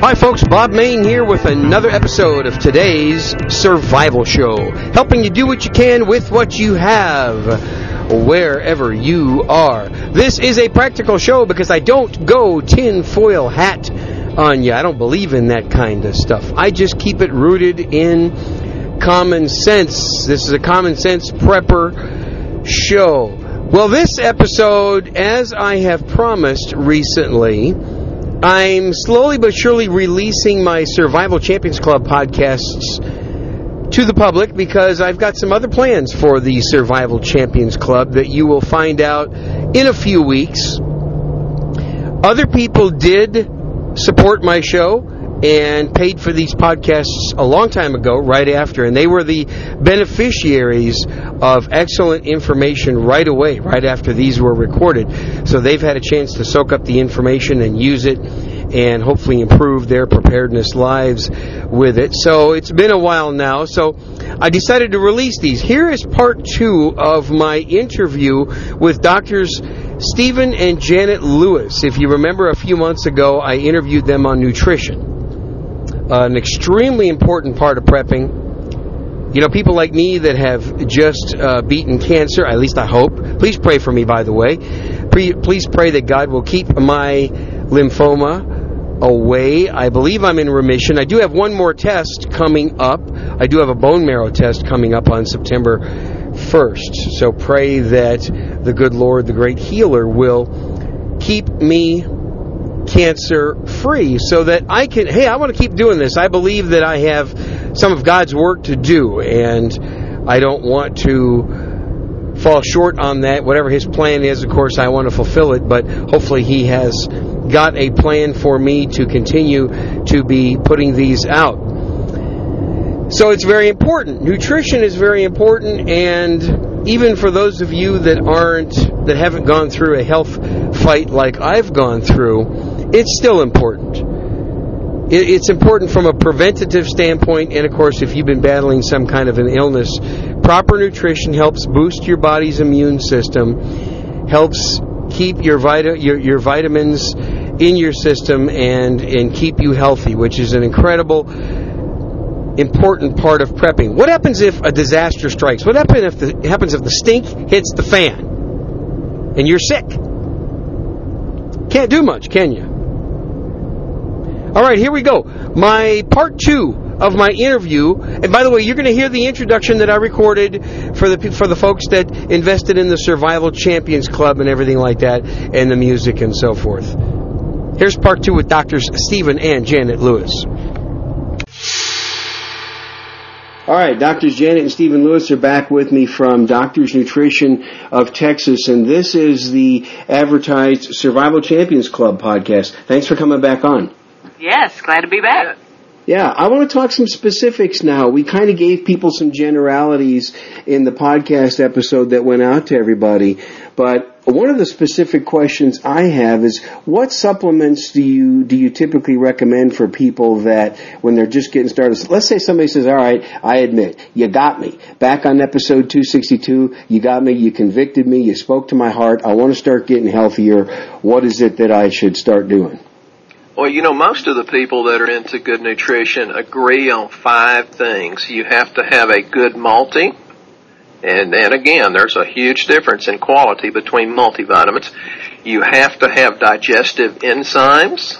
Hi, folks. Bob Mayne here with another episode of today's Survival Show, helping you do what you can with what you have, wherever you are. This is a practical show because I don't go tinfoil hat on you. I don't believe in that kind of stuff. I just keep it rooted in common sense. This is a common sense prepper show. Well, this episode, as I have promised recently, I'm slowly but surely releasing my Survival Champions Club podcasts to the public because I've got some other plans for the Survival Champions Club that you will find out in a few weeks. Other people did support my show and paid for these podcasts a long time ago, right after, and they were the beneficiaries of excellent information right away, right after these were recorded. So they've had a chance to soak up the information and use it and hopefully improve their preparedness lives with it. So it's been a while now, so I decided to release these. Here is part two of my interview with doctors Stephen and Janet Lewis. If you remember a few months ago, I interviewed them on nutrition an extremely important part of prepping. You know, people like me that have just uh, beaten cancer, at least I hope. Please pray for me, by the way. Pre- please pray that God will keep my lymphoma away. I believe I'm in remission. I do have one more test coming up. I do have a bone marrow test coming up on September 1st. So pray that the good Lord, the great healer, will keep me cancer free so that I can, hey, I want to keep doing this. I believe that I have some of God's work to do, and I don't want to fall short on that. Whatever His plan is, of course, I want to fulfill it, but hopefully He has got a plan for me to continue to be putting these out. So it's very important. Nutrition is very important, and even for those of you that aren't, that haven't gone through a health fight like I've gone through, it's still important. It's important from a preventative standpoint, and of course, if you've been battling some kind of an illness, proper nutrition helps boost your body's immune system, helps keep your, vita, your, your vitamins in your system, and, and keep you healthy, which is an incredible important part of prepping. What happens if a disaster strikes? What happens if the, happens if the stink hits the fan and you're sick? Can't do much, can you? All right, here we go. My part two of my interview. And by the way, you're going to hear the introduction that I recorded for the for the folks that invested in the Survival Champions Club and everything like that, and the music and so forth. Here's part two with Doctors Stephen and Janet Lewis. All right, Doctors Janet and Stephen Lewis are back with me from Doctors Nutrition of Texas, and this is the advertised Survival Champions Club podcast. Thanks for coming back on. Yes, glad to be back. Yeah, I want to talk some specifics now. We kind of gave people some generalities in the podcast episode that went out to everybody, but one of the specific questions I have is what supplements do you do you typically recommend for people that when they're just getting started? Let's say somebody says, "All right, I admit, you got me. Back on episode 262, you got me, you convicted me, you spoke to my heart. I want to start getting healthier. What is it that I should start doing?" Well, you know, most of the people that are into good nutrition agree on five things. You have to have a good multi. And, and again, there's a huge difference in quality between multivitamins. You have to have digestive enzymes.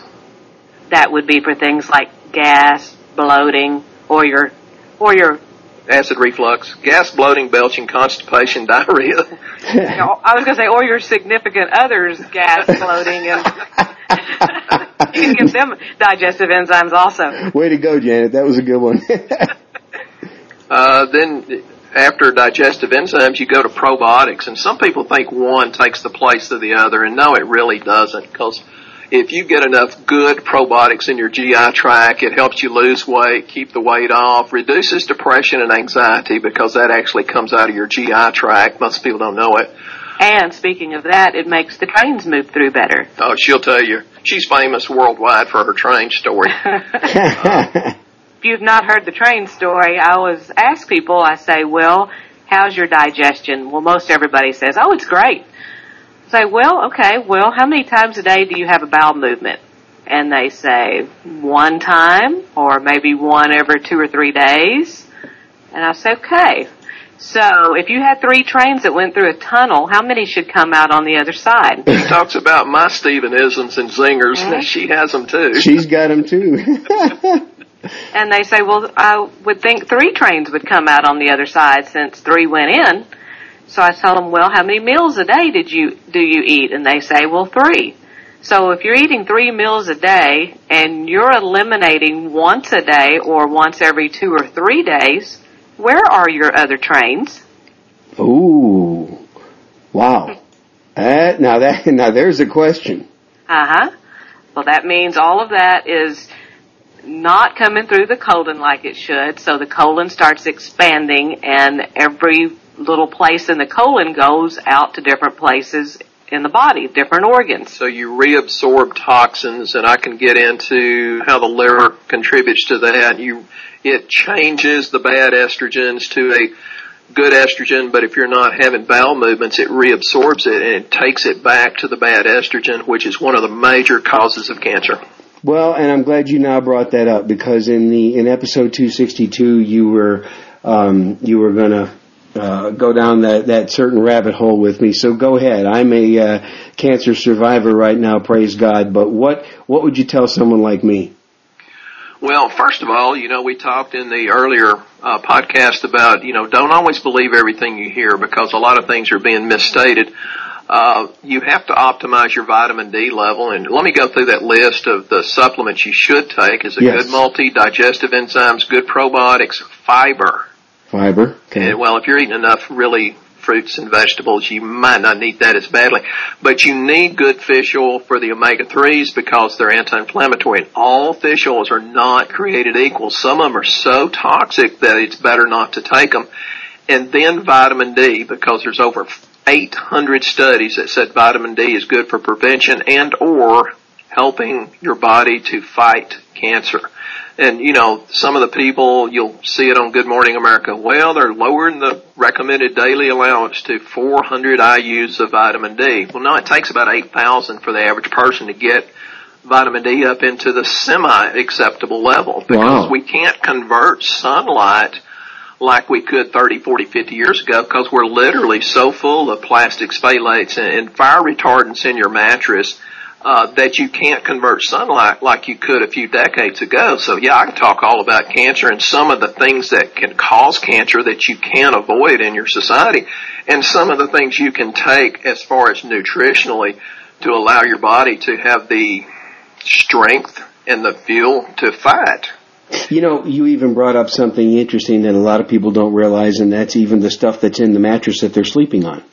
That would be for things like gas, bloating, or your, or your acid reflux, gas, bloating, belching, constipation, diarrhea. I was going to say, or your significant other's gas, bloating, and you can give them digestive enzymes also. Way to go, Janet. That was a good one. uh, then after digestive enzymes, you go to probiotics, and some people think one takes the place of the other, and no, it really doesn't, because if you get enough good probiotics in your GI tract, it helps you lose weight, keep the weight off, reduces depression and anxiety because that actually comes out of your GI tract. Most people don't know it. And speaking of that, it makes the trains move through better. Oh, she'll tell you. She's famous worldwide for her train story. if you've not heard the train story, I always ask people, I say, well, how's your digestion? Well, most everybody says, oh, it's great. I say, well, okay, well, how many times a day do you have a bowel movement? And they say one time or maybe one every two or three days. And I say, okay. So if you had three trains that went through a tunnel, how many should come out on the other side? He talks about my Stevenisms and zingers. Mhm. She has them too. She's got them too. And they say, well, I would think three trains would come out on the other side since three went in. So I tell them, well, how many meals a day did you, do you eat? And they say, well, three. So if you're eating three meals a day and you're eliminating once a day or once every two or three days, where are your other trains? Ooh, wow. Uh, now that now there's a question. Uh huh. Well, that means all of that is not coming through the colon like it should. So the colon starts expanding, and every little place in the colon goes out to different places in the body, different organs. So you reabsorb toxins, and I can get into how the liver contributes to that. You, it changes the bad estrogens to a good estrogen, but if you're not having bowel movements, it reabsorbs it and it takes it back to the bad estrogen, which is one of the major causes of cancer. Well, and I'm glad you now brought that up because in the in episode 262 you were um, you were going to uh, go down that that certain rabbit hole with me. So go ahead. I'm a uh, cancer survivor right now, praise God. But what what would you tell someone like me? Well, first of all, you know, we talked in the earlier uh, podcast about, you know, don't always believe everything you hear because a lot of things are being misstated. Uh, you have to optimize your vitamin D level, and let me go through that list of the supplements you should take. Is a Yes. good multi, digestive enzymes, good probiotics, fiber. Fiber. Okay. And, well, if you're eating enough really fruits and vegetables, you might not need that as badly. But you need good fish oil for the omega-3s because they're anti-inflammatory. And all fish oils are not created equal. Some of them are so toxic that it's better not to take them. And then vitamin D because there's over 800 studies that said vitamin D is good for prevention and or helping your body to fight cancer. And you know, some of the people you'll see it on Good Morning America. Well, they're lowering the recommended daily allowance to 400 IU's of vitamin D. Well, no, it takes about 8,000 for the average person to get vitamin D up into the semi-acceptable level because Wow. we can't convert sunlight like we could 30, 40, 50 years ago because we're literally so full of plastic phthalates and, and fire retardants in your mattress uh, that you can't convert sunlight like you could a few decades ago. So yeah, I can talk all about cancer and some of the things that can cause cancer that you can avoid in your society and some of the things you can take as far as nutritionally to allow your body to have the strength and the fuel to fight. You know, you even brought up something interesting that a lot of people don't realize, and that's even the stuff that's in the mattress that they're sleeping on.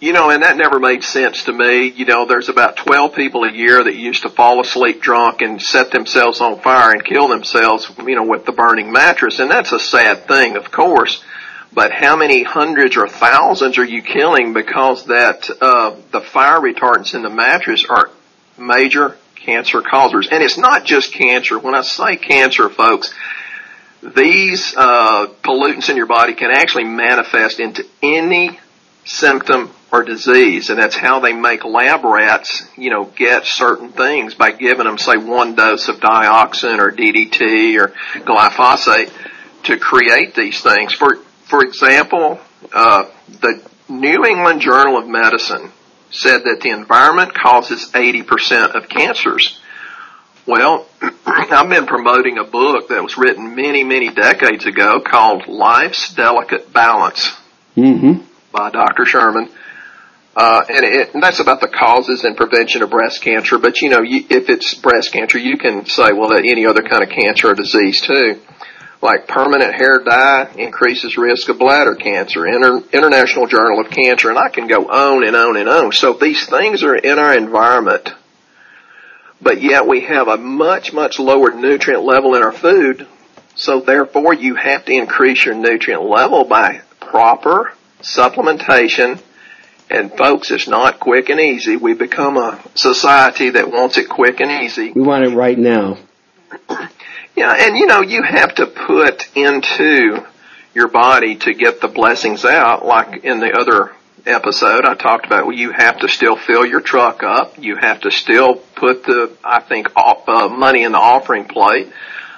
You know, and that never made sense to me. You know, there's about 12 people a year that used to fall asleep drunk and set themselves on fire and kill themselves, you know, with the burning mattress. And that's a sad thing, of course. But how many hundreds or thousands are you killing because that, uh, the fire retardants in the mattress are major cancer causers? And it's not just cancer. When I say cancer, folks, these, uh, pollutants in your body can actually manifest into any symptom or disease, and that's how they make lab rats, you know, get certain things by giving them, say, one dose of dioxin or DDT or glyphosate to create these things. For for example, uh, the New England Journal of Medicine said that the environment causes 80% of cancers. Well, I've been promoting a book that was written many, many decades ago called Life's Delicate Balance Mm-hmm. By Dr. Sherman. Uh, and, it, and that's about the causes and prevention of breast cancer. But you know, you, if it's breast cancer, you can say, well, that any other kind of cancer or disease too. Like permanent hair dye increases risk of bladder cancer. Inter, International Journal of Cancer, and I can go on and on and on. So these things are in our environment, but yet we have a much, much lower nutrient level in our food. So therefore, you have to increase your nutrient level by proper supplementation. And folks, it's not quick and easy. We become a society that wants it quick and easy. We want it right now. Yeah, and you know, you have to put into your body to get the blessings out, like in the other episode, I talked about well, you have to still fill your truck up. You have to still put the, I think, off, uh, money in the offering plate.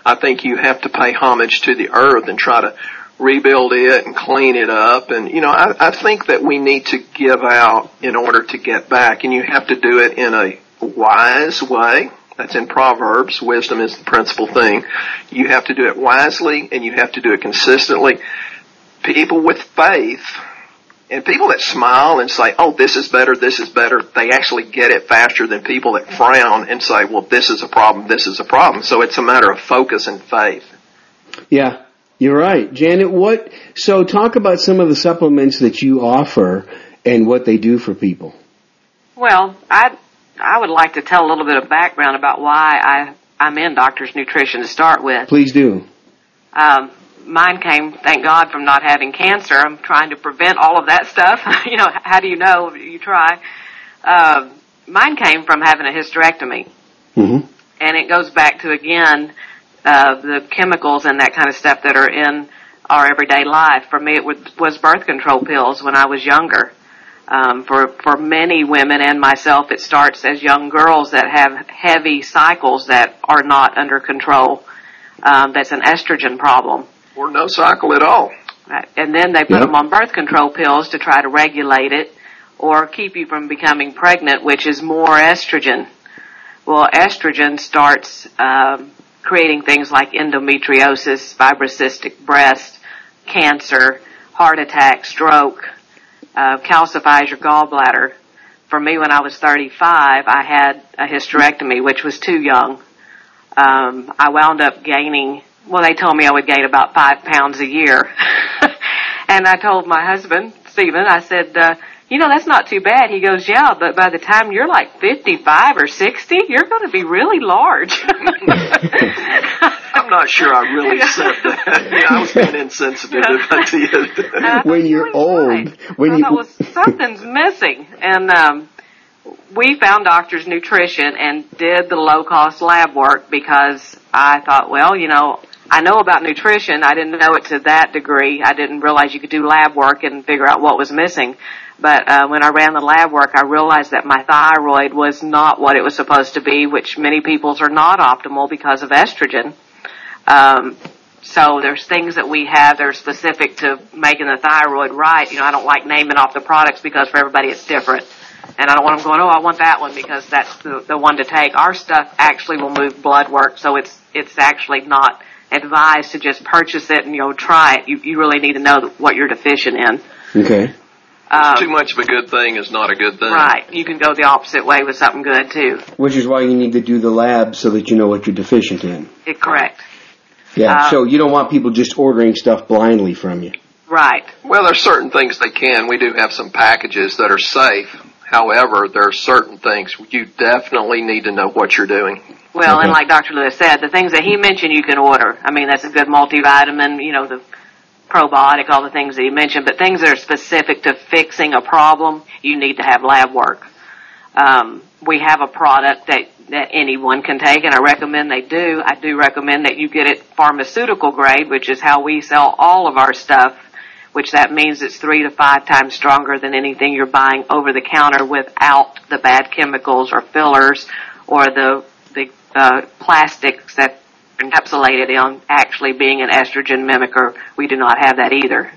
I think you have to pay homage to the earth and try to rebuild it and clean it up. And, you know, I, I think that we need to give out in order to get back and you have to do it in a wise way. That's in Proverbs. Wisdom is the principal thing. You have to do it wisely and you have to do it consistently. People with faith and people that smile and say, oh, this is better, this is better, they actually get it faster than people that frown and say, well, this is a problem, this is a problem. So it's a matter of focus and faith. Yeah, you're right. Janet, what, so talk about some of the supplements that you offer and what they do for people. Well, I, I would like to tell a little bit of background about why I, I'm in doctor's nutrition to start with. Please do. Um, mine came, thank God, from not having cancer. I'm trying to prevent all of that stuff. you know, how do you know? You try. Uh, mine came from having a hysterectomy. Mm-hmm. And it goes back to, again, uh, the chemicals and that kind of stuff that are in our everyday life. For me, it was, was birth control pills when I was younger. Um, for for many women and myself, it starts as young girls that have heavy cycles that are not under control. Um, that's an estrogen problem or no cycle at all. Right. And then they put yep. them on birth control pills to try to regulate it or keep you from becoming pregnant, which is more estrogen. Well, estrogen starts um, creating things like endometriosis, fibrocystic breast, cancer, heart attack, stroke, uh, calcifies your gallbladder. For me, when I was 35, I had a hysterectomy, which was too young. Um, I wound up gaining well, they told me I would gain about five pounds a year. and I told my husband, Stephen, I said, uh, you know, that's not too bad. He goes, yeah, but by the time you're like 55 or 60, you're going to be really large. I'm not sure I really said that. Yeah, I was being insensitive to you. when you're old, right. when I you thought, something's missing, and um, we found Doctor's Nutrition and did the low cost lab work because I thought, well, you know, I know about nutrition. I didn't know it to that degree. I didn't realize you could do lab work and figure out what was missing. But uh, when I ran the lab work, I realized that my thyroid was not what it was supposed to be, which many people's are not optimal because of estrogen. Um, so there's things that we have that are specific to making the thyroid right. You know, I don't like naming off the products because for everybody it's different. And I don't want them going, oh, I want that one because that's the, the one to take. Our stuff actually will move blood work, so it's, it's actually not advised to just purchase it and you know try it. You you really need to know what you're deficient in. Okay. Um, Too much of a good thing is not a good thing. Right. You can go the opposite way with something good too. Which is why you need to do the lab so that you know what you're deficient in. It, correct. Yeah. Um, so you don't want people just ordering stuff blindly from you. Right. Well, there's certain things they can. We do have some packages that are safe. However, there are certain things you definitely need to know what you're doing. Well, okay. and like Dr. Lewis said, the things that he mentioned you can order. I mean, that's a good multivitamin, you know, the probiotic, all the things that he mentioned, but things that are specific to fixing a problem, you need to have lab work. Um, we have a product that, that anyone can take, and I recommend they do. I do recommend that you get it pharmaceutical grade, which is how we sell all of our stuff, which that means it's three to five times stronger than anything you're buying over the counter without the bad chemicals or fillers or the uh, plastics that encapsulated in actually being an estrogen mimicker. We do not have that either.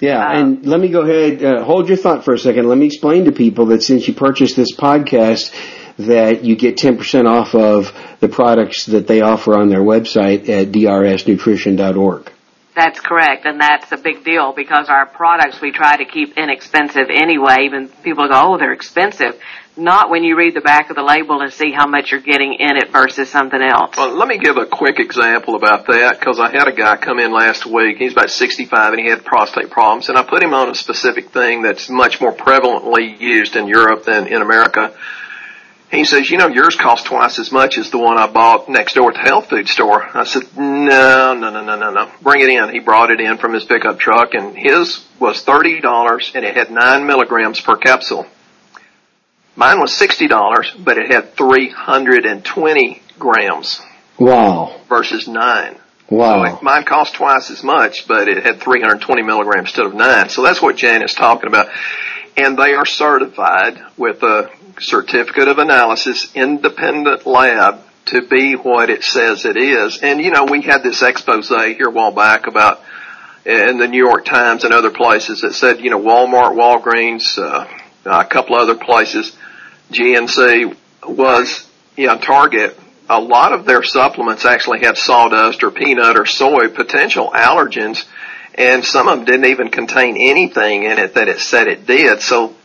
Yeah, um, and let me go ahead, uh, hold your thought for a second. Let me explain to people that since you purchased this podcast, that you get 10% off of the products that they offer on their website at drsnutrition.org. That's correct, and that's a big deal because our products we try to keep inexpensive anyway. Even people go, oh, they're expensive not when you read the back of the label and see how much you're getting in it versus something else. Well, let me give a quick example about that because I had a guy come in last week. He's about 65 and he had prostate problems, and I put him on a specific thing that's much more prevalently used in Europe than in America. He says, you know, yours costs twice as much as the one I bought next door at the health food store. I said, no, no, no, no, no, no. Bring it in. He brought it in from his pickup truck and his was $30 and it had nine milligrams per capsule. Mine was $60, but it had 320 grams. Wow. Versus nine. Wow. So mine cost twice as much, but it had 320 milligrams instead of nine. So that's what Jan is talking about. and they are certified with a certificate of analysis independent lab to be what it says it is. And you know, we had this expose here a while back about in the New York Times and other places that said, you know, Walmart, Walgreens, uh, a couple other places, GNC was, you know, Target, a lot of their supplements actually have sawdust or peanut or soy potential allergens and some of them didn't even contain anything in it that it said it did. So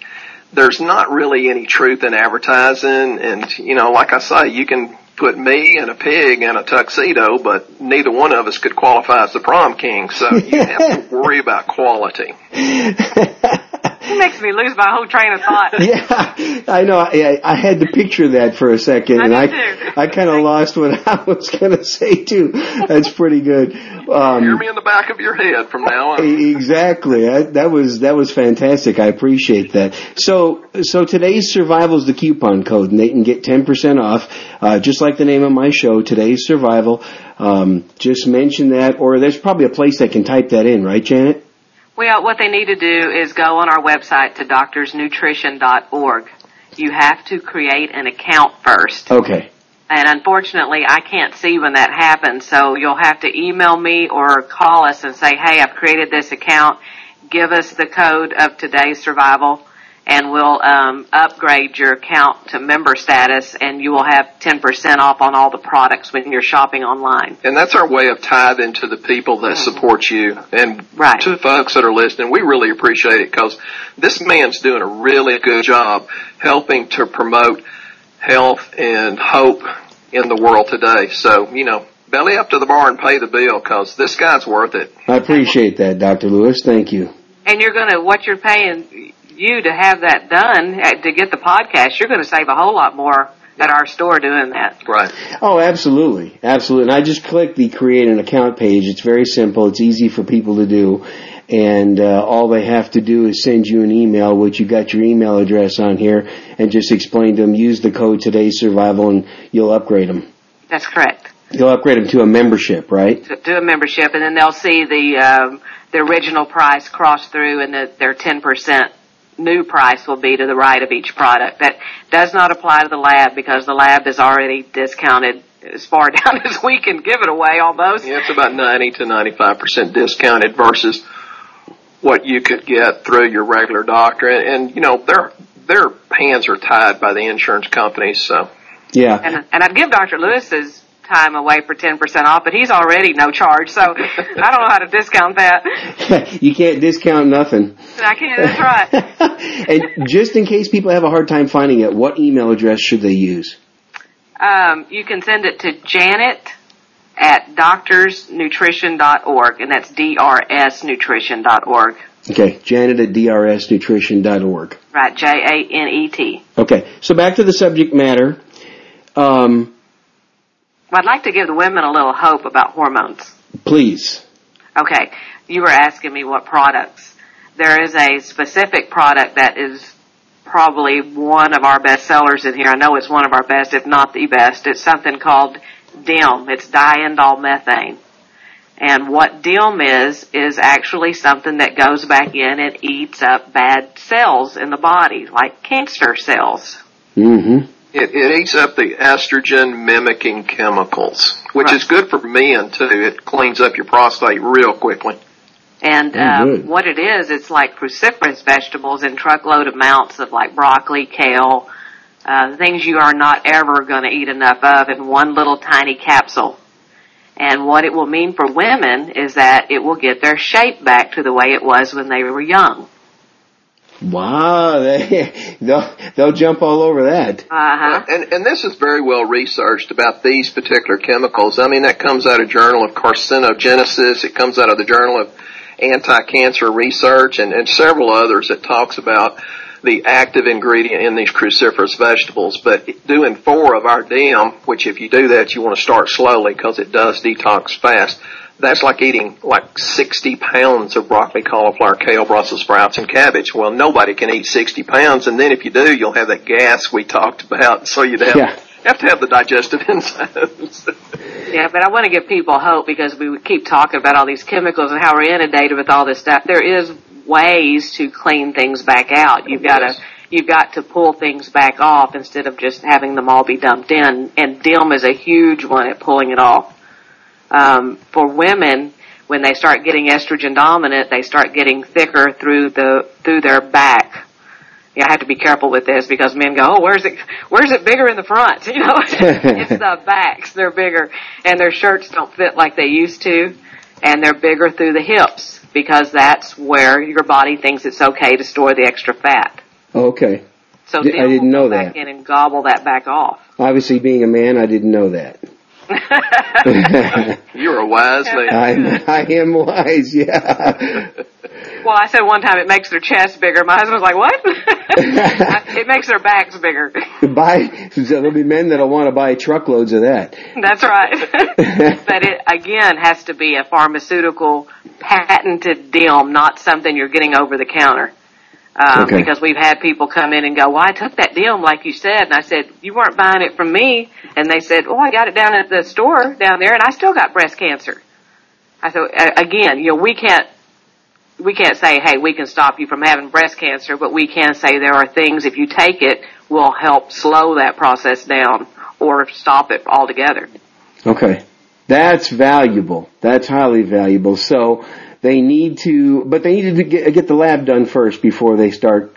there's not really any truth in advertising and, you know, like I say, you can put me and a pig in a tuxedo, but neither one of us could qualify as the prom king, so you have to worry about quality. It makes me lose my whole train of thought. yeah, I know. I, I had to picture that for a second, I and I too. I kind of lost what I was going to say too. That's pretty good. Um, Hear me in the back of your head from now on. Exactly. I, that was that was fantastic. I appreciate that. So so today's survival is the coupon code, and they can get ten percent off. Uh, just like the name of my show, today's survival. Um, just mention that, or there's probably a place that can type that in, right, Janet? Well, what they need to do is go on our website to doctorsnutrition.org. You have to create an account first. Okay. And unfortunately, I can't see when that happens, so you'll have to email me or call us and say, hey, I've created this account. Give us the code of today's survival and we'll um, upgrade your account to member status and you will have 10% off on all the products when you're shopping online. And that's our way of tithing to the people that support you. And Right. to the folks that are listening, we really appreciate it because this man's doing a really good job helping to promote health and hope in the world today. So, you know, belly up to the bar and pay the bill because this guy's worth it. I appreciate that, Dr. Lewis. Thank you. And you're going to, what you're paying you to have that done, uh, to get the podcast, you're going to save a whole lot more at our store doing that. Right. Oh, absolutely, absolutely. And I just click the create an account page. It's very simple. It's easy for people to do, and uh, all they have to do is send you an email, which you got your email address on here, and just explain to them use the code today's survival, and you'll upgrade them. That's correct. You'll upgrade them to a membership, right? To do a membership, and then they'll see the um, the original price cross through, and the, their 10% new price will be to the right of each product. That does not apply to the lab because the lab is already discounted as far down as we can give it away almost. Yeah, it's about 90 to 95% discounted versus what you could get through your regular doctor. And, and you know, their, their hands are tied by the insurance companies, so. Yeah. And, and I'd give Dr. Lewis's time away for 10% off, but he's already no charge, so I don't know how to discount that. you can't discount nothing. I can't, that's right. and just in case people have a hard time finding it, what email address should they use? Um, you can send it to Janet at doctorsnutrition.org, and that's drsnutrition.org. Okay, Janet at drsnutrition.org. Right, J-A-N-E-T. Okay, so back to the subject matter. Um, Well, I'd like to give the women a little hope about hormones. please. Okay, you were asking me what products. There is a specific product that is probably one of our best sellers in here. I know it's one of our best, if not the best. It's something called DIM. It's diindol methane. And what DIM is, is actually something that goes back in and eats up bad cells in the body, like cancer cells. Mm-hmm. It, it eats up the estrogen mimicking chemicals, which Right. is good for men too. It cleans up your prostate real quickly. And good. what it is, it's like cruciferous vegetables in truckload amounts of like broccoli, kale, uh, things you are not ever going to eat enough of in one little tiny capsule. And what it will mean for women is that it will get their shape back to the way it was when they were young. Wow, they, they'll, they'll jump all over that. Uh-huh. And, and this is very well researched about these particular chemicals. I mean, that comes out of Journal of Carcinogenesis. It comes out of the Journal of Anti-Cancer Research and, and several others that talks about the active ingredient in these cruciferous vegetables. But doing four of our DIM, which if you do that, you want to start slowly because it does detox fast. That's like eating like 60 pounds of broccoli, cauliflower, kale, Brussels sprouts, and cabbage. Well, nobody can eat 60 pounds, and then if you do, you'll have that gas we talked about. So you'd have, Yeah. have to have the digestive enzymes. Yeah, but I want to give people hope because we keep talking about all these chemicals and how we're inundated with all this stuff. There is ways to clean things back out. You've got to you've got to pull things back off instead of just having them all be dumped in. And DIM is a huge one at pulling it off. Um, for women, when they start getting estrogen dominant, they start getting thicker through the through their back. Yeah, I have to be careful with this because men go, "Oh, where's it? Where's it bigger in the front?" You know, it's the backs. They're bigger, and their shirts don't fit like they used to, and they're bigger through the hips because that's where your body thinks it's okay to store the extra fat. Okay. So Di- I didn't know back that. in and gobble that back off. Obviously, being a man, I didn't know that. You're a wise man. I, I am wise, yeah. Well, I said one time it makes their chest bigger. My husband was like, "What?" it makes their backs bigger. buy, there'll be men that'll want to buy truckloads of that. That's right. but it again has to be a pharmaceutical patented DIM, not something you're getting over the counter. Um, Okay. Because we've had people come in and go, "Well, I took that DIM like you said," and I said, "You weren't buying it from me," and they said, "Oh, I got it down at the store down there, and I still got breast cancer." I said, again, you know, we can't we can't say, "Hey, we can stop you from having breast cancer," but we can say there are things if you take it will help slow that process down or stop it altogether. Okay. That's valuable. That's highly valuable. So they need to, but they need to get, get the lab done first before they start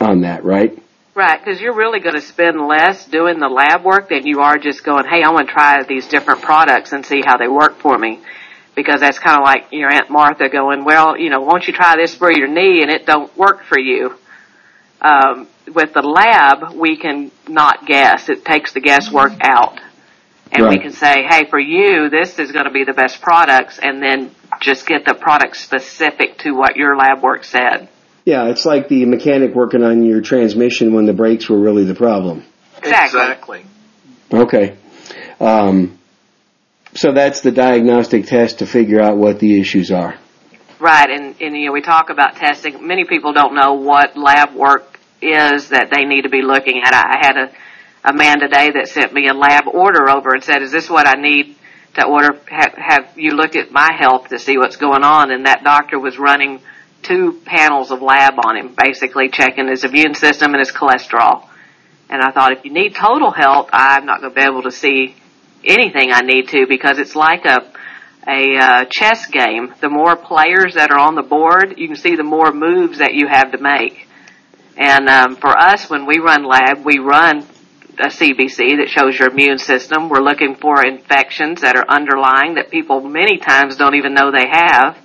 on that, right? Right, because you're really going to spend less doing the lab work than you are just going, hey, I want to try these different products and see how they work for me. Because that's kind of like your Aunt Martha going, well, you know, won't you try this for your knee and it don't work for you. Um, with the lab, we can not guess. It takes the guesswork out. And we can say, hey, for you, this is going to be the best products and then just get the product specific to what your lab work said. Yeah, it's like the mechanic working on your transmission when the brakes were really the problem. Exactly. Exactly. Okay. Um, so that's the diagnostic test to figure out what the issues are. Right, and, and you know, we talk about testing. Many people don't know what lab work is that they need to be looking at. I, I had a, a man today that sent me a lab order over and said, is this what I need to order? Have, have you looked at my health to see what's going on? And that doctor was running two panels of lab on him, basically checking his immune system and his cholesterol. And I thought, if you need total health, I'm not going to be able to see anything I need to because it's like a a uh, chess game. The more players that are on the board, you can see the more moves that you have to make. And um, for us, when we run lab, we run a CBC that shows your immune system. We're looking for infections that are underlying that people many times don't even know they have,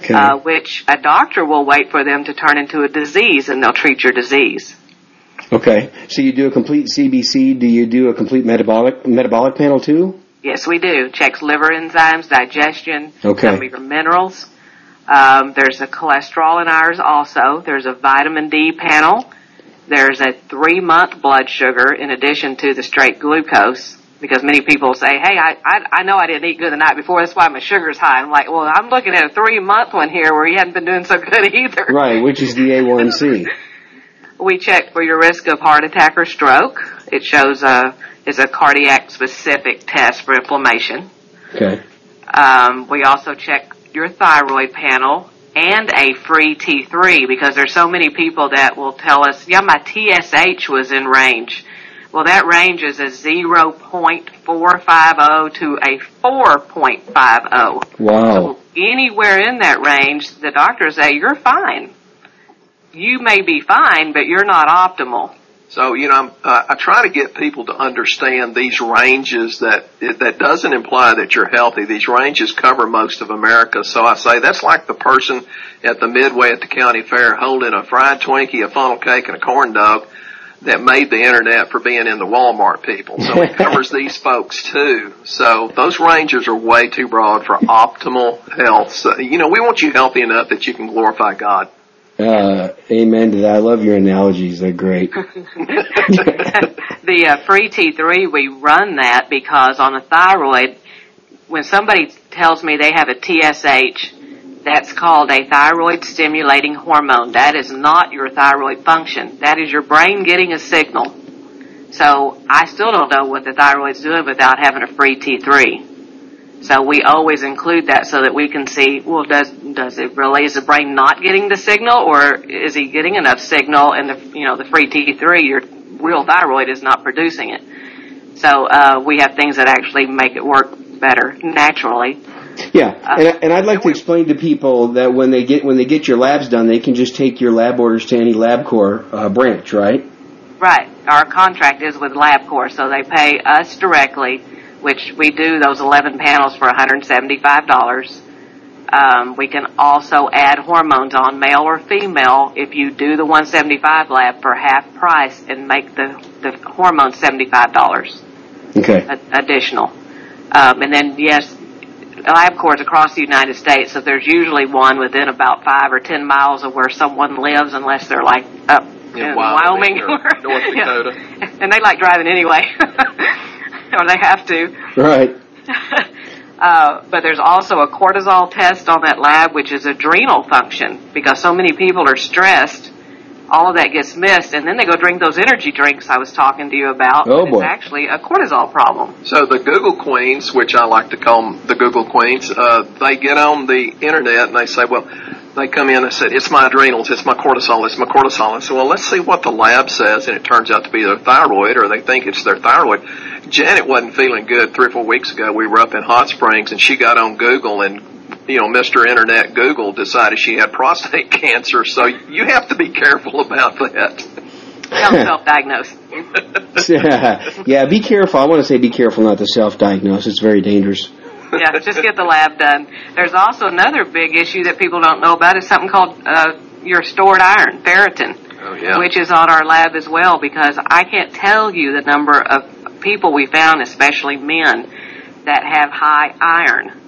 Okay. uh, which a doctor will wait for them to turn into a disease and they'll treat your disease. okay. So you do a complete CBC. Do you do a complete metabolic metabolic panel too? Yes, we do. Checks liver enzymes, digestion, Okay. some of your minerals. Um, there's a cholesterol in ours also. There's a vitamin D panel. There's a three month blood sugar in addition to the straight glucose. Because many people say, hey, I, I, I know I didn't eat good the night before, that's why my sugar's high. I'm like, well, I'm looking at a three month one here where you hadn't been doing so good either. Right, which is the A1C. We check for your risk of heart attack or stroke. It shows a, is a cardiac specific test for inflammation. Okay. Um, we also check your thyroid panel and a free T3 because there's so many people that will tell us, yeah, my TSH was in range. Well, that range is a 0.450 to a 4.50. Wow. So anywhere in that range, the doctors say, you're fine. You may be fine, but you're not optimal. So you know, I'm, uh, I try to get people to understand these ranges. That that doesn't imply that you're healthy. These ranges cover most of America. So I say that's like the person at the Midway at the county fair holding a fried Twinkie, a funnel cake, and a corn dog that made the internet for being in the Walmart people. So it covers these folks too. So those ranges are way too broad for optimal health. So, you know, we want you healthy enough that you can glorify God. Uh, amen to that. I love your analogies. They're great. the uh, free T3, we run that because on a thyroid, when somebody tells me they have a TSH, that's called a thyroid stimulating hormone. That is not your thyroid function. That is your brain getting a signal. So I still don't know what the thyroid's doing without having a free T3. So we always include that so that we can see, well, does, does it really, is the brain not getting the signal or is he getting enough signal and the, you know, the free T3, your real thyroid is not producing it. So, uh, we have things that actually make it work better naturally. Yeah, and, and I'd like to explain to people that when they get when they get your labs done, they can just take your lab orders to any LabCorp uh, branch, right? Right. Our contract is with LabCorp, so they pay us directly, which we do those 11 panels for $175. Um, we can also add hormones on, male or female, if you do the 175 lab for half price and make the, the hormones $75 Okay. a- additional. Um, and then, yes, LabCorps across the United States, so there's usually one within about five or ten miles of where someone lives, unless they're like up In in, Wyoming Wyoming, or North Yeah. Dakota. and they like driving anyway, or they have to. Right. Uh, but there's also a cortisol test on that lab, which is adrenal function, because so many people are stressed. All of that gets missed, and then they go drink those energy drinks I was talking to you about. Oh, boy. It's actually a cortisol problem. So the Google Queens, which I like to call them the Google Queens, uh, they get on the internet and they say, well, they come in and said, it's my adrenals, it's my cortisol, it's my cortisol. And so, well, let's see what the lab says, and it turns out to be their thyroid, or they think it's their thyroid. Janet wasn't feeling good three or four weeks ago. We were up in Hot Springs, and she got on Google, and you know, Mr. Internet Google decided she had prostate cancer. So you have to be careful about that. Don't self-diagnose. yeah, be careful. I want to say be careful not to self-diagnose. It's very dangerous. yeah, just get the lab done. There's also another big issue that people don't know about is something called uh, your stored iron, ferritin, Oh yeah. which is on our lab as well because I can't tell you the number of people we found, especially men, that have high iron.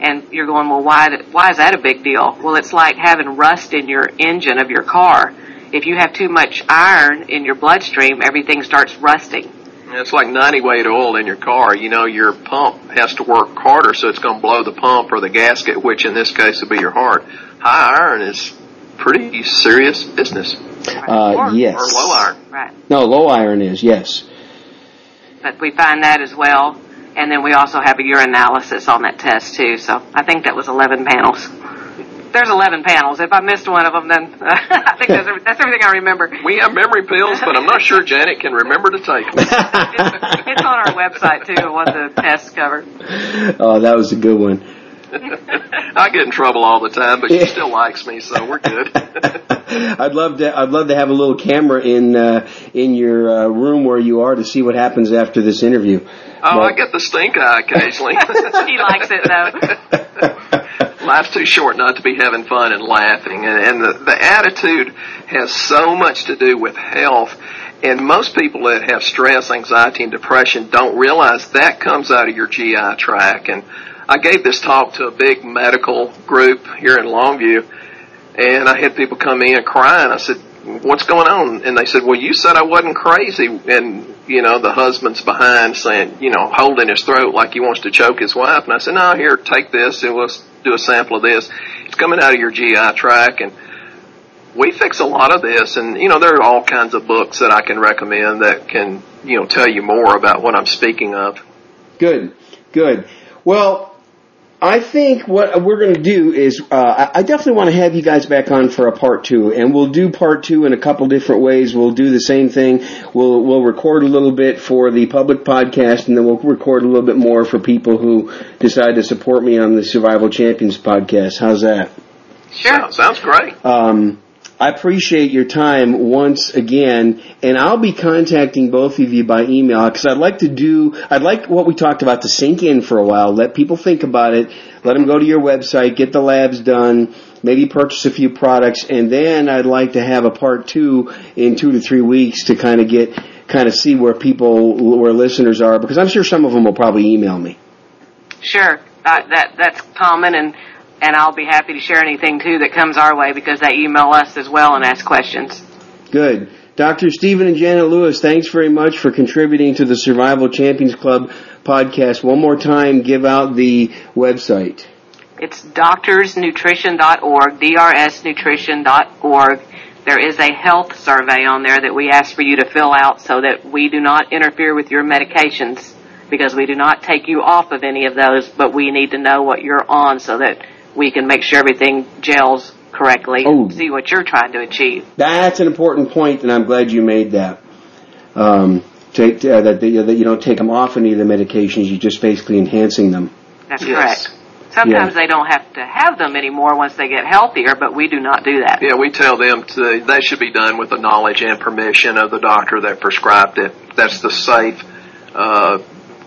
And you're going, well, why, why is that a big deal? Well, it's like having rust in your engine of your car. If you have too much iron in your bloodstream, everything starts rusting. It's like 90 weight oil in your car. You know, your pump has to work harder, so it's going to blow the pump or the gasket, which in this case would be your heart. High iron is pretty serious business. Uh, Or- yes. Or low iron. Right. No, low iron is yes. but we find that as well. And then we also have a urinalysis on that test too. So I think that was 11 panels. There's 11 panels. If I missed one of them, then I think that's, that's everything I remember. We have memory pills, but I'm not sure Janet can remember to take them. It's on our website too, what the tests cover. oh, that was a good one. I get in trouble all the time, but she still likes me, so we're good. I'd love to. I'd love to have a little camera in uh, in your uh, room where you are to see what happens after this interview. Oh, But- I get the stink eye occasionally. He likes it though. Life's too short not to be having fun and laughing. And, and the, the attitude has so much to do with health. And most people that have stress, anxiety, and depression don't realize that comes out of your GI tract. And I gave this talk to a big medical group here in Longview, and I had people come in crying. I said, what's going on? And they said, well, you said I wasn't crazy. And, you know, the husband's behind saying, you know, holding his throat like he wants to choke his wife. And I said, no, here, take this and we'll do a sample of this. It's coming out of your GI tract and we fix a lot of this and, you know, there are all kinds of books that I can recommend that can, you know, tell you more about what I'm speaking of. Good, good. Well, I think what we're going to do is uh, I definitely want to have you guys back on for a part two, and we'll do part two in a couple different ways. We'll do the same thing. We'll we'll record a little bit for the public podcast, and then we'll record a little bit more for people who decide to support me on the Survival Champions podcast. How's that? Yeah, Sounds, sounds great. Um, I appreciate your time once again, and I'll be contacting both of you by email because I'd like to do, I'd like what we talked about to sink in for a while, let people think about it, let them go to your website, get the labs done, maybe purchase a few products, and then I'd like to have a part two in two to three weeks to kind of get, kind of see where people, where listeners are, because I'm sure some of them will probably email me. Sure. Uh, that that's common, and and I'll be happy to share anything too that comes our way because they email us as well and ask questions. Good. Dr. Stephen and Janet Lewis, thanks very much for contributing to the Survival Champions Club podcast. One more time, give out the website. It's doctorsnutrition.org, drsnutrition.org. There is a health survey on there that we ask for you to fill out so that we do not interfere with your medications because we do not take you off of any of those, but we need to know what you're on so that we can make sure everything gels correctly Oh. and see what you're trying to achieve. That's an important point, and I'm glad you made that. Um, take, uh, that, they, that you don't take them off any of the medications, you're just basically enhancing them. That's Yes. correct. Sometimes they don't have to have them anymore once they get healthier, but we do not do that. Yeah, we tell them to, that should be done with the knowledge and permission of the doctor that prescribed it. That's the safe, uh,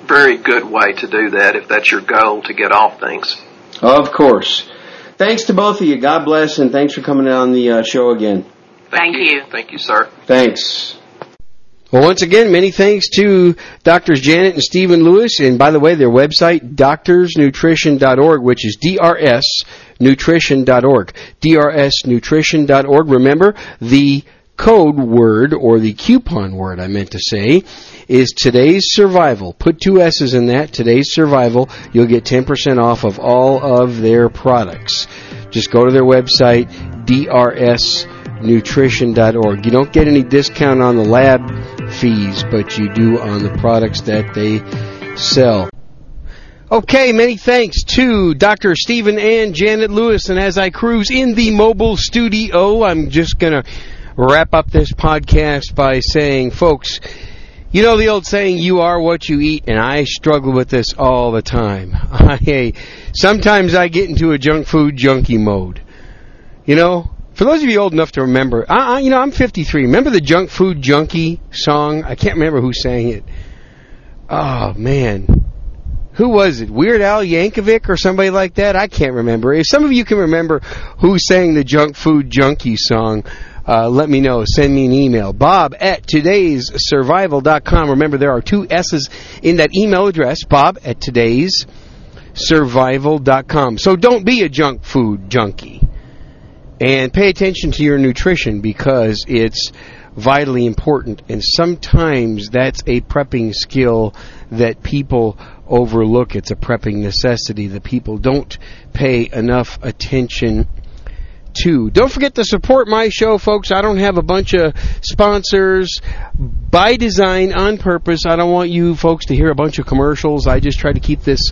very good way to do that if that's your goal to get off things. Of course. Thanks to both of you. God bless, and thanks for coming on the uh, show again. Thank you. Thank you, sir. Thanks. Well, once again, many thanks to Doctors Janet and Stephen Lewis. And by the way, their website, doctorsnutrition.org, which is drsnutrition.org. drsnutrition.org. Remember, the code word, or the coupon word I meant to say, is today's survival. Put two S's in that, today's survival. You'll get 10% off of all of their products. Just go to their website, drsnutrition.org. You don't get any discount on the lab fees, but you do on the products that they sell. Okay, many thanks to Dr. Stephen and Janet Lewis. And as I cruise in the mobile studio, I'm just going to wrap up this podcast by saying, folks, you know the old saying, you are what you eat, and I struggle with this all the time. I, sometimes I get into a junk food junkie mode. You know, for those of you old enough to remember, I, I, you know, I'm 53. Remember the junk food junkie song? I can't remember who sang it. Oh, man. Who was it? Weird Al Yankovic or somebody like that? I can't remember. If some of you can remember who sang the junk food junkie song, uh, let me know. Send me an email. Bob at today's survival.com. Remember, there are two S's in that email address. Bob at today's survival.com. So don't be a junk food junkie. And pay attention to your nutrition because it's vitally important. And sometimes that's a prepping skill that people overlook. It's a prepping necessity that people don't pay enough attention to. Don't forget to support my show, folks. I don't have a bunch of sponsors by design, on purpose. I don't want you folks to hear a bunch of commercials. I just try to keep this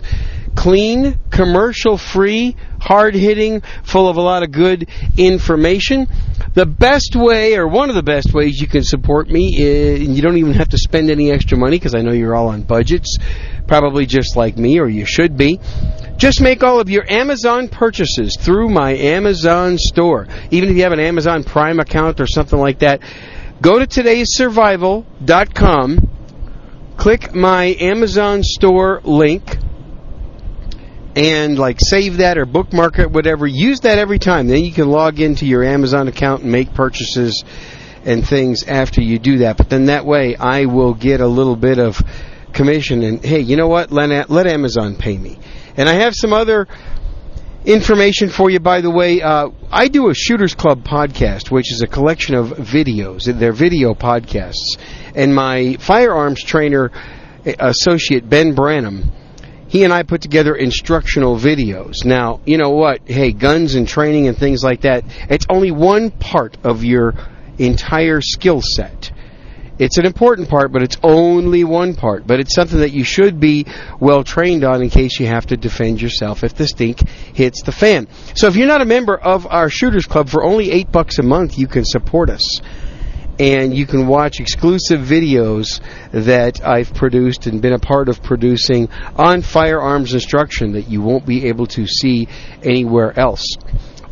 clean, commercial free, hard hitting, full of a lot of good information. The best way, or one of the best ways you can support me, is, and you don't even have to spend any extra money because I know you're all on budgets, probably just like me, or you should be. Just make all of your Amazon purchases through my Amazon store. Even if you have an Amazon Prime account or something like that, go to today'ssurvival.com, click my Amazon store link, and like save that or bookmark it, whatever. Use that every time. Then you can log into your Amazon account and make purchases and things after you do that. But then that way I will get a little bit of commission and hey, you know what? Let, let Amazon pay me. And I have some other information for you, by the way. Uh, I do a Shooters Club podcast, which is a collection of videos. They're video podcasts. And my firearms trainer associate, Ben Branam, he and I put together instructional videos. Now, you know what? Hey, guns and training and things like that, it's only one part of your entire skill set. It's an important part, but it's only one part. But it's something that you should be well trained on in case you have to defend yourself if the stink hits the fan. So if you're not a member of our Shooters Club, for only eight bucks a month, you can support us. And you can watch exclusive videos that I've produced and been a part of producing on firearms instruction that you won't be able to see anywhere else.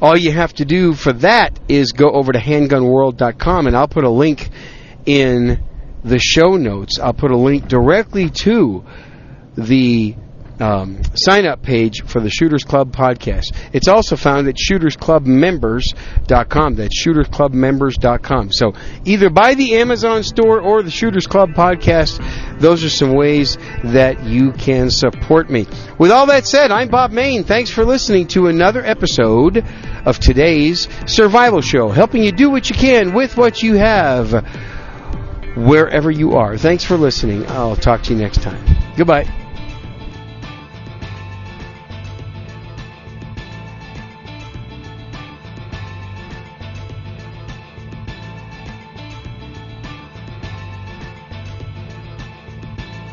All you have to do for that is go over to handgunworld.com and I'll put a link in the show notes. I'll put a link directly to the um, sign up page for the Shooters Club podcast. It's also found at shootersclubmembers.com. That's shootersclubmembers.com. So either buy the Amazon store or the Shooters Club podcast. Those are some ways that you can support me. With all that said, I'm Bob Mayne. Thanks for listening to another episode of today's Survival Show, helping you do what you can with what you have wherever you are. Thanks for listening. I'll talk to you next time. Goodbye.